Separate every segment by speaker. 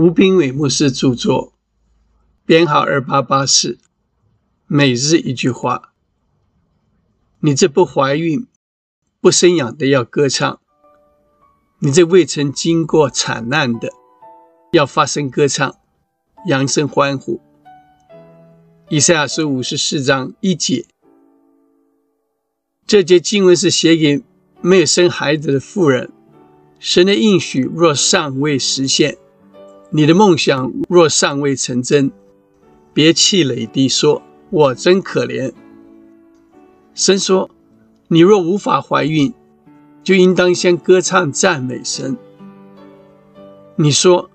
Speaker 1: 吴斌伟牧师著作，编号二八八四。每日一句话：你这不怀孕、不生养的要歌唱；你这未曾经过惨难的要发声歌唱，扬声欢呼。以赛亚书五十四章一节。这节经文是写给没有生孩子的妇人。神的应许若尚未实现。你的梦想若尚未成真，别气馁地说：“我真可怜。”神说：“你若无法怀孕，就应当先歌唱赞美神。”你说：“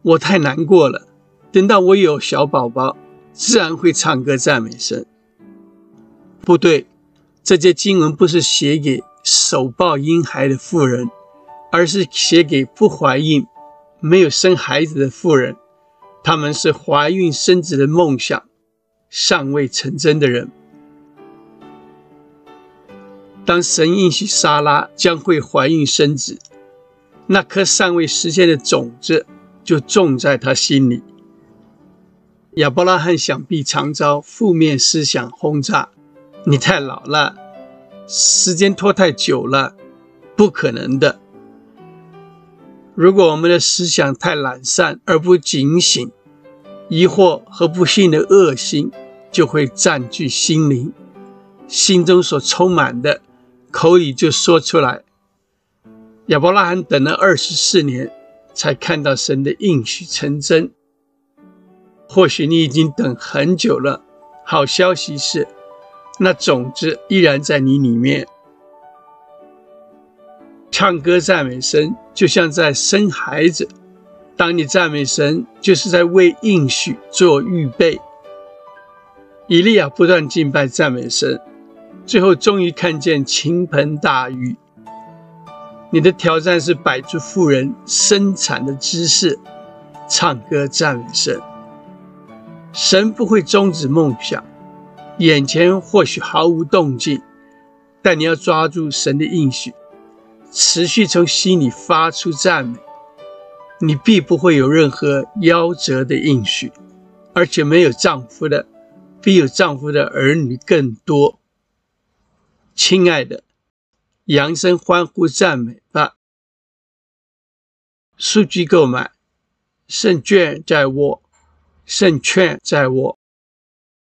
Speaker 1: 我太难过了，等到我有小宝宝，自然会唱歌赞美神。”不对，这节经文不是写给手抱婴孩的妇人，而是写给不怀孕。没有生孩子的妇人，他们是怀孕生子的梦想尚未成真的人。当神应许莎拉将会怀孕生子，那颗尚未实现的种子就种在他心里。亚伯拉罕想必常遭负面思想轰炸：“你太老了，时间拖太久了，不可能的。”如果我们的思想太懒散而不警醒，疑惑和不幸的恶心就会占据心灵，心中所充满的，口里就说出来。亚伯拉罕等了二十四年，才看到神的应许成真。或许你已经等很久了。好消息是，那种子依然在你里面。唱歌赞美神，就像在生孩子。当你赞美神，就是在为应许做预备。以利亚不断敬拜赞美神，最后终于看见倾盆大雨。你的挑战是摆出富人生产的姿势，唱歌赞美神。神不会终止梦想，眼前或许毫无动静，但你要抓住神的应许。持续从心里发出赞美，你必不会有任何夭折的应许，而且没有丈夫的，比有丈夫的儿女更多。亲爱的，扬声欢呼赞美吧！数据购买，胜券在握，胜券在握。